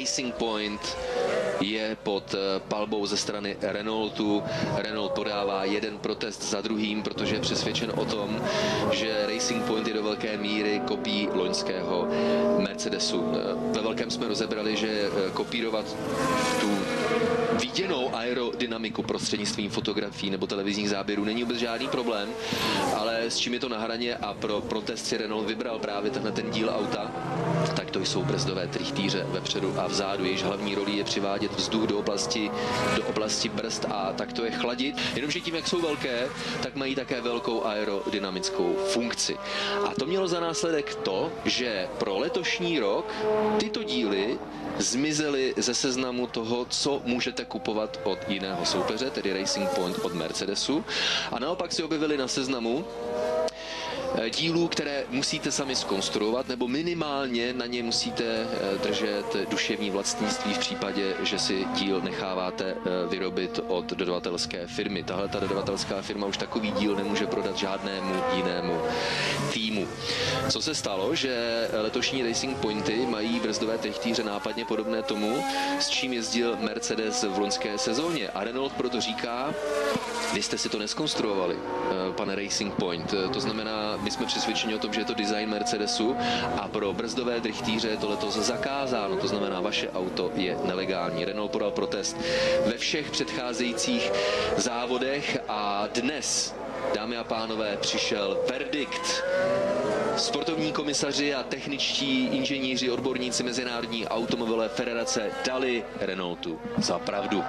Racing Point je pod eh, palbou ze strany Renaultu. Renault podává jeden protest za druhým, protože je přesvědčen o tom, že Racing Point je do velké míry kopí loňského Mercedesu. Eh, ve velkém jsme rozebrali, že eh, kopírovat tu viděnou aerodynamiku prostřednictvím fotografií nebo televizních záběrů není vůbec žádný problém, ale s čím je to na hraně a pro protest si Renault vybral právě tenhle ten díl auta, tak to jsou brzdové trichtýře vepředu a vzadu. Jejíž hlavní roli je přivádět vzduch do oblasti, do oblasti brzd a tak to je chladit. Jenomže tím, jak jsou velké, tak mají také velkou aerodynamickou funkci. A to mělo za následek to, že pro letošní rok tyto díly zmizely ze seznamu toho, co můžete kupovat od jiného soupeře, tedy Racing Point od Mercedesu. A naopak si objevili na seznamu dílů, které musíte sami skonstruovat, nebo minimálně na ně musíte eh, držet duševní vlastnictví v případě, že si díl necháváte eh, vyrobit od dodavatelské firmy. Tahle ta dodavatelská firma už takový díl nemůže prodat žádnému jinému týmu. Co se stalo, že letošní Racing Pointy mají brzdové techtíře nápadně podobné tomu, s čím jezdil Mercedes v loňské sezóně. A Renault proto říká, vy jste si to neskonstruovali, pane Racing Point. To znamená, my jsme přesvědčeni o tom, že je to design Mercedesu a pro brzdové drichtíře je to letos zakázáno, to znamená, vaše auto je nelegální. Renault podal protest ve všech předcházejících závodech a dnes Dámy a pánové, přišel verdikt. Sportovní komisaři a techničtí inženýři, odborníci Mezinárodní automobilové federace dali Renaultu za pravdu.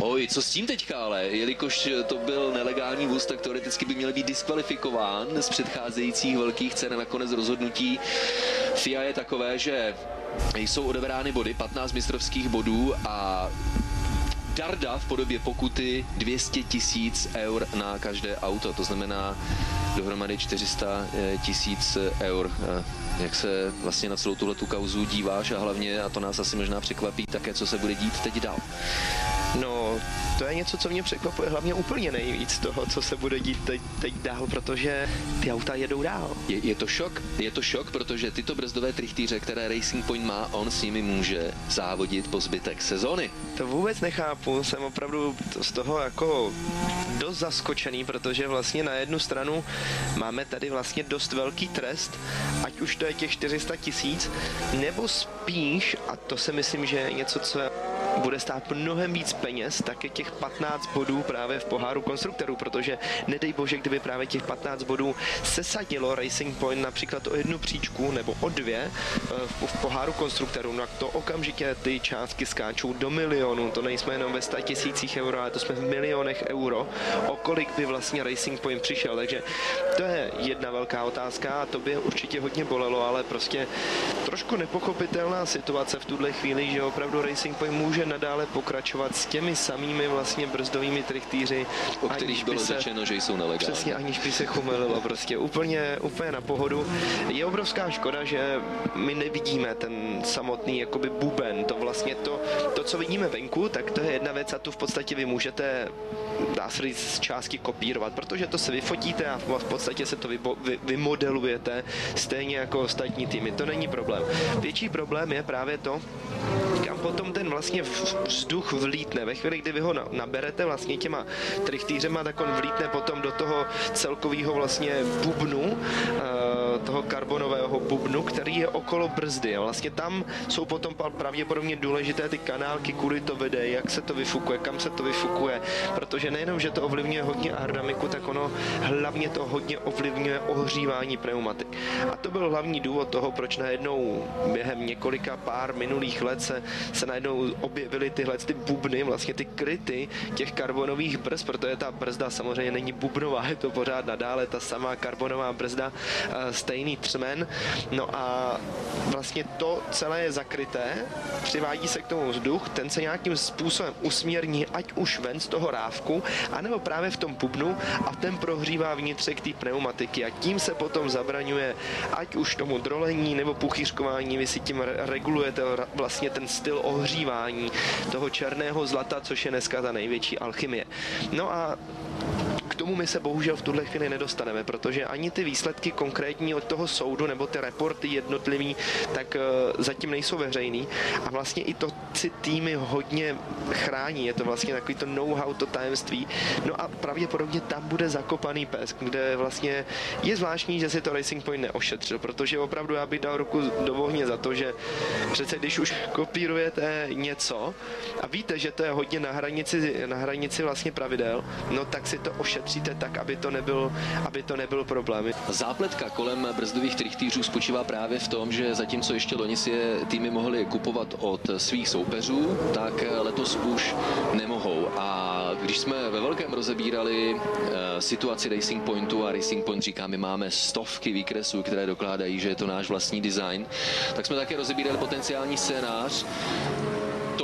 Oj, co s tím teďka ale? Jelikož to byl nelegální vůz, tak teoreticky by měl být diskvalifikován z předcházejících velkých cen a nakonec rozhodnutí FIA je takové, že jsou odebrány body, 15 mistrovských bodů a darda v podobě pokuty 200 tisíc eur na každé auto. To znamená dohromady 400 eh, tisíc eur. Eh, jak se vlastně na celou tuhle tu kauzu díváš a hlavně, a to nás asi možná překvapí, také co se bude dít teď dál. No, to je něco, co mě překvapuje hlavně úplně nejvíc toho, co se bude dít teď, teď dál, protože ty auta jedou dál. Je, je to šok, je to šok, protože tyto brzdové trichtýře, které Racing Point má, on s nimi může závodit po zbytek sezóny. To vůbec nechápu, jsem opravdu z toho jako dost zaskočený, protože vlastně na jednu stranu máme tady vlastně dost velký trest, ať už to je těch 400 tisíc, nebo spíš, a to si myslím, že je něco, co bude stát mnohem víc peněz, tak je těch 15 bodů právě v poháru konstruktorů, protože nedej bože, kdyby právě těch 15 bodů sesadilo Racing Point například o jednu příčku nebo o dvě eh, v poháru konstruktorů, no to okamžitě ty částky skáčou do milionů, to nejsme jenom ve 100 tisících euro, ale to jsme v milionech euro, o kolik by vlastně Racing Point přišel, takže to je jedna velká otázka a to by určitě hodně bolelo, ale prostě trošku nepochopitelná situace v tuhle chvíli, že opravdu Racing Point může nadále pokračovat s těmi samými vlastně brzdovými trichtýři. O kterých bylo se, řečeno, že jsou nelegální. Přesně, aniž by se chumelilo prostě úplně, úplně na pohodu. Je obrovská škoda, že my nevidíme ten samotný jakoby buben, to vlastně co vidíme venku, tak to je jedna věc a tu v podstatě vy můžete dá se říct, z části kopírovat, protože to se vyfotíte a v podstatě se to vy, vy, vymodelujete stejně jako ostatní týmy. To není problém. Větší problém je právě to, kam potom ten vlastně vzduch vlítne. Ve chvíli, kdy vy ho naberete vlastně těma trichtýřema, tak on vlítne potom do toho celkového vlastně bubnu, toho karbonového bubnu, který je okolo brzdy. A vlastně tam jsou potom pravděpodobně důležité ty kanálky, kudy to vede, jak se to vyfukuje, kam se to vyfukuje, protože nejenom, že to ovlivňuje hodně aerodynamiku, tak ono hlavně to hodně ovlivňuje ohřívání pneumatik. A to byl hlavní důvod toho, proč najednou během několika pár minulých let se, se najednou objevily tyhle ty bubny, vlastně ty kryty těch karbonových brzd, protože ta brzda samozřejmě není bubnová, je to pořád nadále ta samá karbonová brzda, stejný třmen. No a vlastně to celé je zakryté, přivádí se k tomu vzduch, ten se nějakým způsobem usměrní, ať už ven z toho rávku, anebo právě v tom bubnu a ten prohřívá vnitřek té pneumatiky a tím se potom zabraňuje ať už tomu drolení nebo puchýřkování, vy si tím regulujete vlastně ten styl ohřívání toho černého zlata, což je dneska ta největší alchymie. No a tomu my se bohužel v tuhle chvíli nedostaneme, protože ani ty výsledky konkrétní od toho soudu nebo ty reporty jednotlivý, tak uh, zatím nejsou veřejný. A vlastně i to si týmy hodně chrání, je to vlastně takový to know-how, to tajemství, no a pravděpodobně tam bude zakopaný pes, kde vlastně je zvláštní, že si to Racing Point neošetřil, protože opravdu já bych dal ruku do ohně za to, že přece když už kopírujete něco a víte, že to je hodně na hranici, na hranici vlastně pravidel, no tak si to ošetříte tak, aby to nebyl, aby to nebyl problém. Zápletka kolem brzdových trichtýřů spočívá právě v tom, že zatímco ještě loni si je týmy mohly kupovat od svých soupeřů, tak letos už nemohou. A když jsme ve velkém rozebírali uh, situaci Racing Pointu a Racing Point říká, my máme stovky výkresů, které dokládají, že je to náš vlastní design, tak jsme také rozebírali potenciální scénář,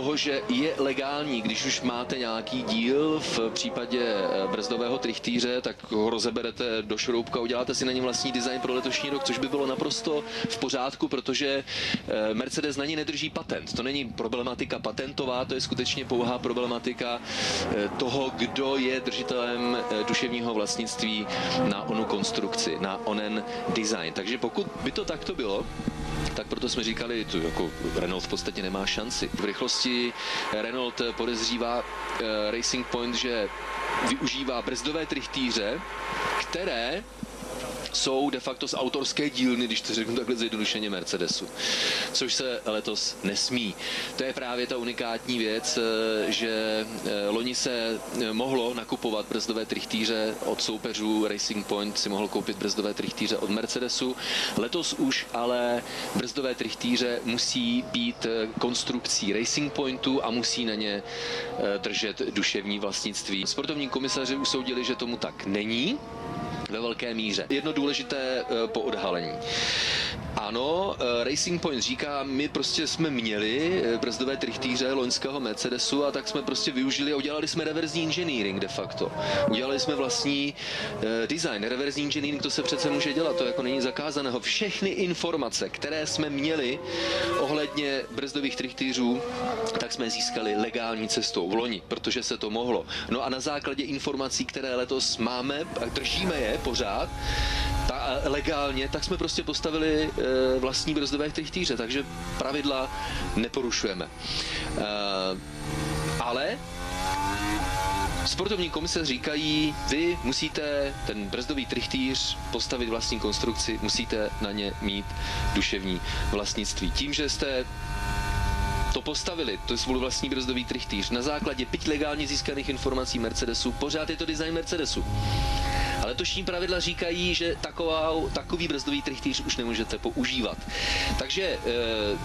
toho, že je legální, když už máte nějaký díl v případě eh, brzdového trichtýře, tak ho rozeberete do šroubka, uděláte si na něm vlastní design pro letošní rok, což by bylo naprosto v pořádku, protože eh, Mercedes na ní nedrží patent. To není problematika patentová, to je skutečně pouhá problematika eh, toho, kdo je držitelem duševního vlastnictví na onu konstrukci, na onen design. Takže pokud by to takto bylo, tak proto jsme říkali, to jako Renault v podstatě nemá šanci. V rychlosti Renault podezřívá eh, Racing Point, že využívá brzdové trichtýře, které jsou de facto z autorské dílny, když to řeknu takhle zjednodušeně Mercedesu, což se letos nesmí. To je právě ta unikátní věc, eh, že eh, loni se eh, mohlo nakupovat brzdové trichtýře od soupeřů, Racing Point si mohl koupit brzdové trichtýře od Mercedesu. Letos už ale brzdové trichtýře musí být konstrukcí Racing Pointu a musí na ně držet duševní vlastnictví. Sportovní komisaři usoudili, že tomu tak není, ve velké míře. Jedno důležité eh, po odhalení. Ano, eh, Racing Point říká, my prostě jsme měli eh, brzdové trichtýře loňského Mercedesu a tak jsme prostě využili a udělali jsme reverzní engineering de facto. Udělali jsme vlastní design. Reverzní engineering to se přece může dělat, to jako není zakázaného. Všechny informace, které jsme měli ohledně brzdových trichtýřů, tak jsme získali legální cestou v loni, protože se to mohlo. No a na základě informací, které letos máme a držíme je pořád, ta, legálně, tak jsme prostě postavili e, vlastní brzdové trichtýře, takže pravidla neporušujeme. E, ale Sportovní komise říkají, vy musíte ten brzdový trichtýř postavit vlastní konstrukci, musíte na ně mít duševní vlastnictví. Tím, že jste to postavili, to je svůj vlastní brzdový trichtýř, na základě pět legálně získaných informací Mercedesu, pořád je to design Mercedesu. Letošní pravidla říkají, že taková, takový brzdový trichtýř už nemůžete používat. Takže e,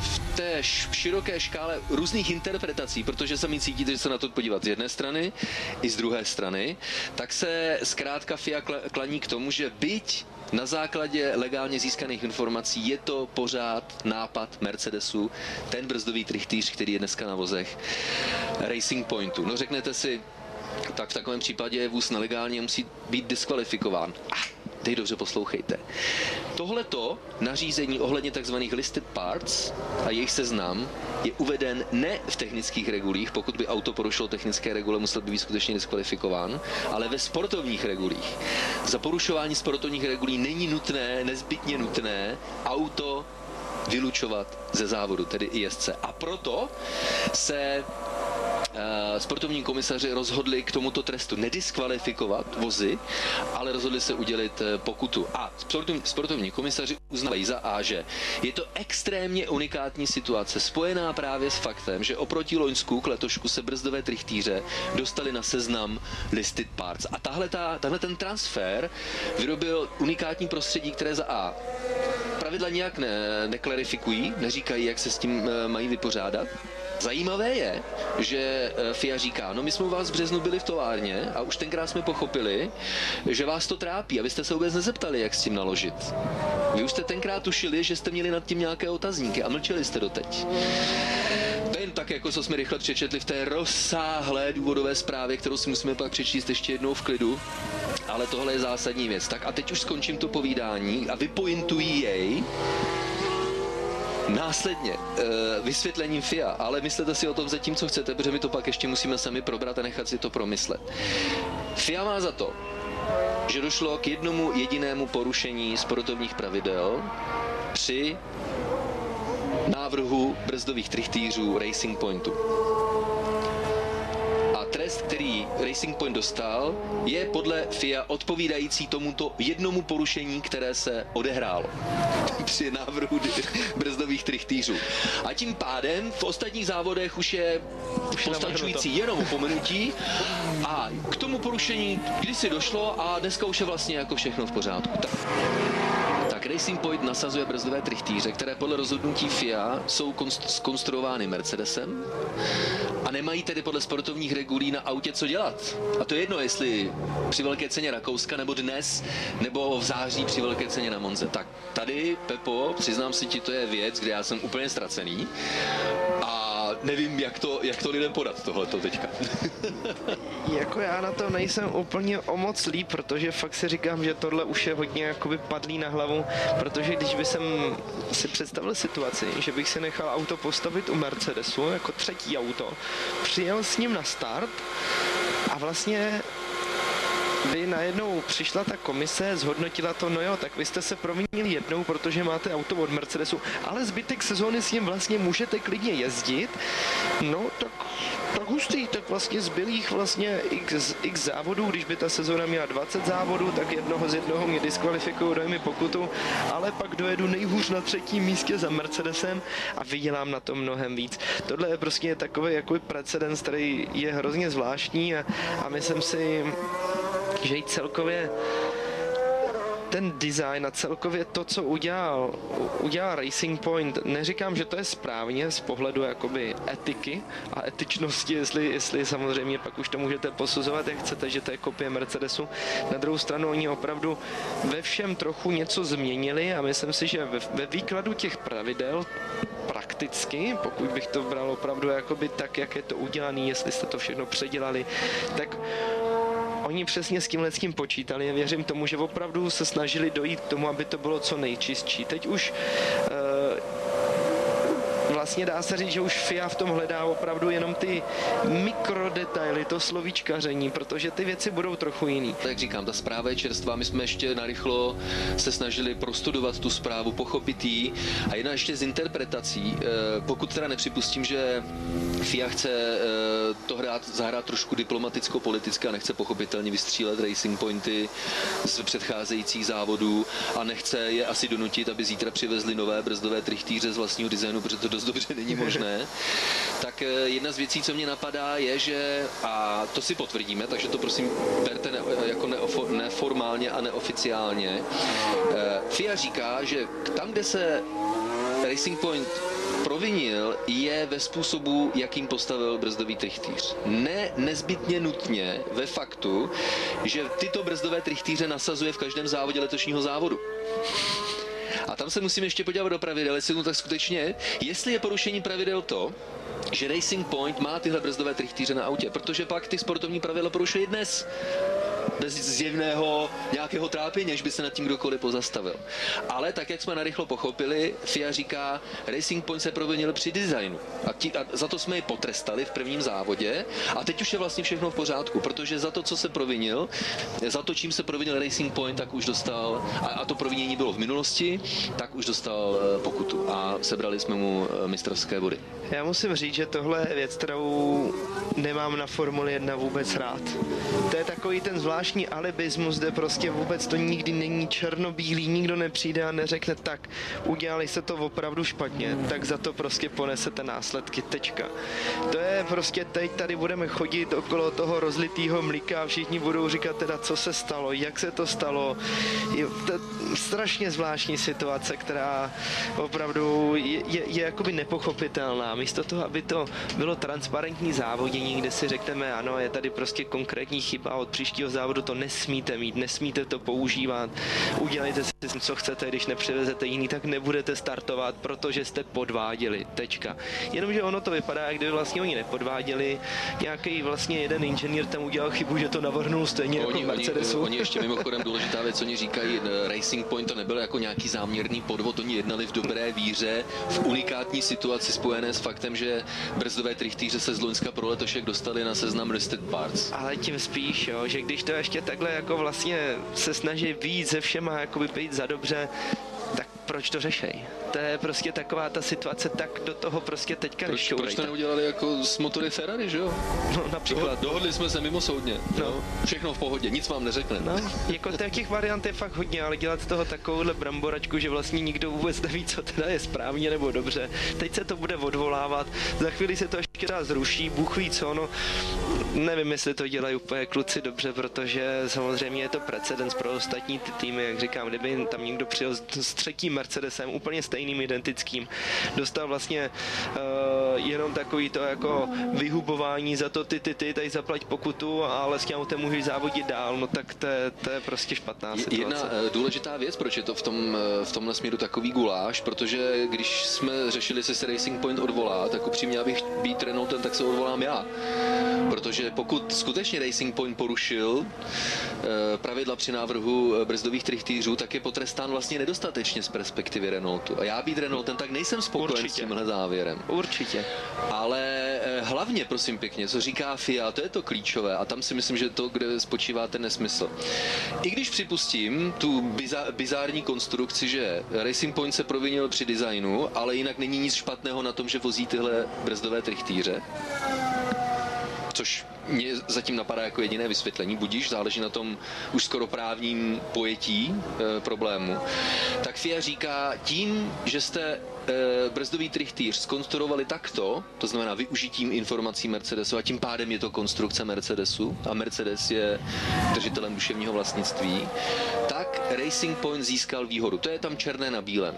v té široké škále různých interpretací, protože sami cítíte, že se na to podívat z jedné strany i z druhé strany, tak se zkrátka FIA klaní k tomu, že byť na základě legálně získaných informací je to pořád nápad Mercedesu, ten brzdový trichtýř, který je dneska na vozech Racing Pointu. No řeknete si, tak v takovém případě vůz nelegálně musí být diskvalifikován. Teď dobře poslouchejte. Tohleto nařízení ohledně tzv. listed parts a jejich seznam je uveden ne v technických regulích, pokud by auto porušilo technické regule, musel by být skutečně diskvalifikován, ale ve sportovních regulích. Za porušování sportovních regulí není nutné, nezbytně nutné auto vylučovat ze závodu, tedy ISC. A proto se sportovní komisaři rozhodli k tomuto trestu nediskvalifikovat vozy, ale rozhodli se udělit eh, pokutu. A sportovní, sportovní komisaři uznávají za A, že je to extrémně unikátní situace, spojená právě s faktem, že oproti Loňsku k letošku se brzdové trichtýře dostali na seznam listed parts. A tahle, ta, tahle ten transfer vyrobil unikátní prostředí, které za A pravidla nějak ne, neklarifikují, neříkají, jak se s tím eh, mají vypořádat. Zajímavé je, že eh, FIA říká, no my jsme u vás v březnu byli v továrně a už tenkrát jsme pochopili, že vás to trápí a vy jste se vůbec nezeptali, jak s tím naložit. Vy už jste tenkrát tušili, že jste měli nad tím nějaké otazníky a mlčeli jste doteď. To je jen tak, jako co jsme rychle přečetli v té rozsáhlé důvodové zprávě, kterou si musíme pak přečíst ještě jednou v klidu. Ale tohle je zásadní věc. Tak a teď už skončím to povídání a vypointují jej Následně eh, vysvětlením FIA, ale myslete si o tom zatím, co chcete, protože my to pak ještě musíme sami probrat a nechat si to promyslet. FIA má za to, že došlo k jednomu jedinému porušení sportovních pravidel při návrhu brzdových trichtýřů Racing Pointu. Trest, který Racing Point dostal, je podle FIA odpovídající tomuto jednomu porušení, které se odehrálo při návrhu brzdových trichtýřů. A tím pádem v ostatních závodech už je postačující jenom upomenutí a k tomu porušení kdysi došlo a dneska už je vlastně jako všechno v pořádku. Tak. Racing Point nasazuje brzdové trichtýře, které podle rozhodnutí FIA jsou skonstruovány Mercedesem a nemají tedy podle sportovních regulí na autě co dělat. A to je jedno, jestli při velké ceně Rakouska, nebo dnes, nebo v září při velké ceně na Monze. Tak tady, Pepo, přiznám si ti, to je věc, kde já jsem úplně ztracený. A nevím, jak to, jak to lidem podat, tohleto teďka. jako já na to nejsem úplně o moc líp, protože fakt si říkám, že tohle už je hodně jakoby padlý na hlavu, protože když by jsem si představil situaci, že bych si nechal auto postavit u Mercedesu jako třetí auto, přijel s ním na start a vlastně by najednou přišla ta komise, zhodnotila to, no jo, tak vy jste se provinili jednou, protože máte auto od Mercedesu, ale zbytek sezóny s ním vlastně můžete klidně jezdit, no tak tak hustý, tak vlastně zbylých vlastně x, x závodů, když by ta sezóna měla 20 závodů, tak jednoho z jednoho mě diskvalifikují, dají mi pokutu, ale pak dojedu nejhůř na třetím místě za Mercedesem a vydělám na to mnohem víc. Tohle je prostě takový jako precedens, který je hrozně zvláštní a, a myslím si, že i celkově ten design a celkově to, co udělal, udělal Racing Point, neříkám, že to je správně z pohledu jakoby etiky a etičnosti, jestli, jestli samozřejmě pak už to můžete posuzovat, jak chcete, že to je kopie Mercedesu. Na druhou stranu oni opravdu ve všem trochu něco změnili a myslím si, že ve, ve výkladu těch pravidel prakticky, pokud bych to bral opravdu jakoby tak, jak je to udělané, jestli jste to všechno předělali, tak oni přesně s tímhle s tím počítali věřím tomu, že opravdu se snažili dojít k tomu, aby to bylo co nejčistší. Teď už uh, vlastně dá se říct, že už FIA v tom hledá opravdu jenom ty mikrodetaily, to slovíčkaření, protože ty věci budou trochu jiný. Jak říkám, ta zpráva je čerstvá, my jsme ještě narychlo se snažili prostudovat tu zprávu, pochopit ji a jedna ještě z interpretací, eh, pokud teda nepřipustím, že FIA chce eh, to hrát, zahrát trošku diplomaticko-politicky a nechce pochopitelně vystřílet racing pointy z předcházejících závodů a nechce je asi donutit, aby zítra přivezli nové brzdové trichtýře z vlastního designu, protože to dost dobře není možné, tak eh, jedna z věcí, co mě napadá, je, že, a to si potvrdíme, takže to prosím berte ne, jako neofo, neformálně a neoficiálně, eh, FIA říká, že tam, kde se Racing Point provinil, je ve způsobu, jakým postavil brzdový trichtýř. Ne nezbytně nutně ve faktu, že tyto brzdové trichtýře nasazuje v každém závodě letošního závodu. Tam se musím ještě podívat do pravidel, jestli to tak skutečně, jestli je porušení pravidel to, že Racing Point má tyhle brzdové trichtýře na autě, protože pak ty sportovní pravidla porušují dnes bez zjevného nějakého trápění, než by se nad tím kdokoliv pozastavil. Ale tak, jak jsme narychlo pochopili, FIA říká, Racing Point se provinil při designu. A, tí, a za to jsme je potrestali v prvním závodě a teď už je vlastně všechno v pořádku, protože za to, co se provinil, za to, čím se provinil Racing Point, tak už dostal, a, a to provinění bylo v minulosti, tak už dostal eh, pokutu a sebrali jsme mu eh, mistrovské body. Já musím říct, že tohle je věc, kterou nemám na Formuli 1 vůbec rád. To je takový ten zvláštní alibismus, kde prostě vůbec to nikdy není černobílý, nikdo nepřijde a neřekne tak, udělali se to opravdu špatně, tak za to prostě ponesete následky, tečka. To je prostě teď tady budeme chodit okolo toho rozlitého mlíka a všichni budou říkat teda, co se stalo, jak se to stalo. Je to strašně zvláštní situace, která opravdu je, je, je jakoby nepochopitelná. Místo toho, aby to bylo transparentní závodění, kde si řekneme, ano, je tady prostě konkrétní chyba od příštího závodu závodu to nesmíte mít, nesmíte to používat, udělejte si co chcete, když nepřivezete jiný, tak nebudete startovat, protože jste podváděli, tečka. Jenomže ono to vypadá, jak kdyby vlastně oni nepodváděli, nějaký vlastně jeden inženýr tam udělal chybu, že to navrhnul stejně oni, jako Mercedesu. Oni, oni ještě mimochodem důležitá věc, oni říkají, eh, Racing Point to nebyl jako nějaký záměrný podvod, oni jednali v dobré víře, v unikátní situaci spojené s faktem, že brzdové trichtýře se z Loňska pro letošek dostali na seznam listed parts. Ale tím spíš, jo, že když to ještě takhle jako vlastně se snaží víc ze všema jakoby být za dobře, proč to řešej? To je prostě taková ta situace, tak do toho prostě teďka proč, proč to neudělali jako s motory Ferrari, že jo? No například. Dohodli jsme se mimo soudně. No. Všechno v pohodě, nic vám neřekne. No, jako těch variant je fakt hodně, ale dělat z toho takovouhle bramboračku, že vlastně nikdo vůbec neví, co teda je správně nebo dobře. Teď se to bude odvolávat, za chvíli se to ještě teda zruší, Bůh ví co, no nevím, jestli to dělají úplně kluci dobře, protože samozřejmě je to precedens pro ostatní ty týmy, jak říkám, kdyby tam někdo přijel s třetím Mercedesem, úplně stejným, identickým, dostal vlastně uh, jenom takový to jako vyhubování za to ty, ty, ty, tady zaplať pokutu, ale s tím autem můžeš závodit dál, no tak to je, to je prostě špatná situace. Jedna uh, důležitá věc, proč je to v, tom, uh, v tomhle směru takový guláš, protože když jsme řešili, jestli se Racing Point odvolá, tak upřímně, abych být Renaultem, tak se odvolám já. Protože pokud skutečně Racing Point porušil pravidla při návrhu brzdových trichtýřů, tak je potrestán vlastně nedostatečně z perspektivy Renaultu. A já být Renaultem, tak nejsem spokojen Určitě. s tímhle závěrem. Určitě. Ale eh, hlavně, prosím pěkně, co říká FIA, to je to klíčové a tam si myslím, že to, kde spočívá ten nesmysl. I když připustím tu biza- bizární konstrukci, že Racing Point se provinil při designu, ale jinak není nic špatného na tom, že vozí tyhle brzdové trichtýře, což mě zatím napadá jako jediné vysvětlení, budíš, záleží na tom už skoro právním pojetí e, problému, tak FIA říká, tím, že jste e, brzdový trichtýř skonstruovali takto, to znamená využitím informací Mercedesu a tím pádem je to konstrukce Mercedesu a Mercedes je držitelem duševního vlastnictví, tak Racing Point získal výhodu. To je tam černé na bílém.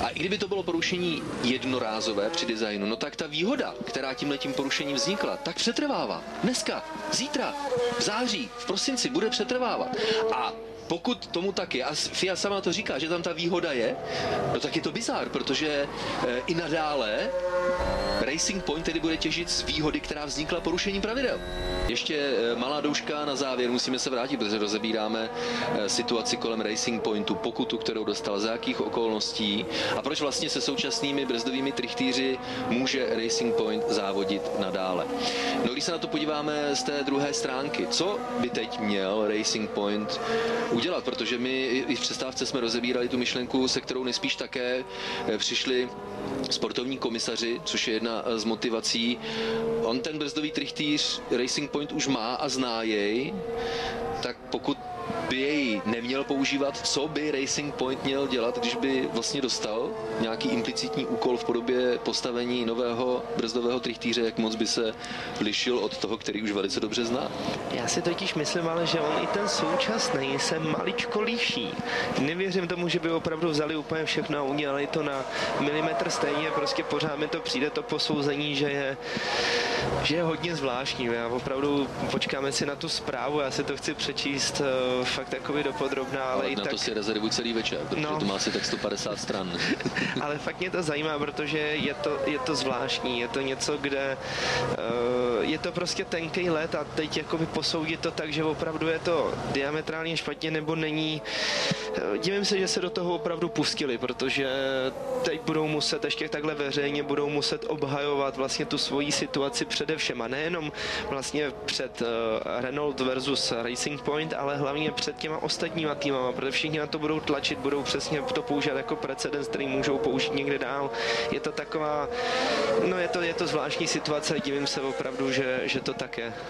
A i kdyby to bylo porušení jednorázové při designu, no tak ta výhoda, která tím letím porušením vznikla, tak přetrvává. Dneska, zítra, v září, v prosinci bude přetrvávat. A pokud tomu tak je, a FIA sama to říká, že tam ta výhoda je, no tak je to bizár, protože e, i nadále Racing Point tedy bude těžit z výhody, která vznikla porušením pravidel. Ještě e, malá douška na závěr, musíme se vrátit, protože rozebíráme e, situaci kolem Racing Pointu, pokutu, kterou dostal, za jakých okolností a proč vlastně se současnými brzdovými trichtýři může Racing Point závodit nadále. No když se na to podíváme z té druhé stránky, co by teď měl Racing Point udělat, protože my i v přestávce jsme rozebírali tu myšlenku, se kterou nejspíš také eh, přišli sportovní komisaři, což je jedna z motivací. On ten brzdový trichtýř Racing Point už má a zná jej, tak pokud by jej neměl používat, co by Racing Point měl dělat, když by vlastně dostal nějaký implicitní úkol v podobě postavení nového brzdového trichtýře, jak moc by se lišil od toho, který už velice dobře zná. Já si totiž myslím ale, že on i ten současný se maličko liší. Nevěřím tomu, že by opravdu vzali úplně všechno a udělali to na milimetr stejně, prostě pořád mi to přijde to posouzení, že je, že je hodně zvláštní. Já opravdu počkáme si na tu zprávu, já si to chci přečíst eh, fakt takový dopodrobná, ale, ale i na tak... to si rezervuj celý večer, protože no. to má asi tak 150 stran. ale fakt mě to zajímá, protože je to, je to zvláštní, je to něco, kde uh, je to prostě tenký let a teď jakoby posoudit to tak, že opravdu je to diametrálně špatně nebo není. Uh, divím se, že se do toho opravdu pustili, protože teď budou muset ještě takhle veřejně budou muset obhajovat vlastně tu svoji situaci především a nejenom vlastně před uh, Renault versus Racing Point, ale hlavně před těma ostatníma týmama, protože všichni na to budou tlačit, budou přesně to používat jako precedens, který můžou použít někde dál. Je to taková, no je to, je to zvláštní situace, divím se opravdu, že, že to tak je.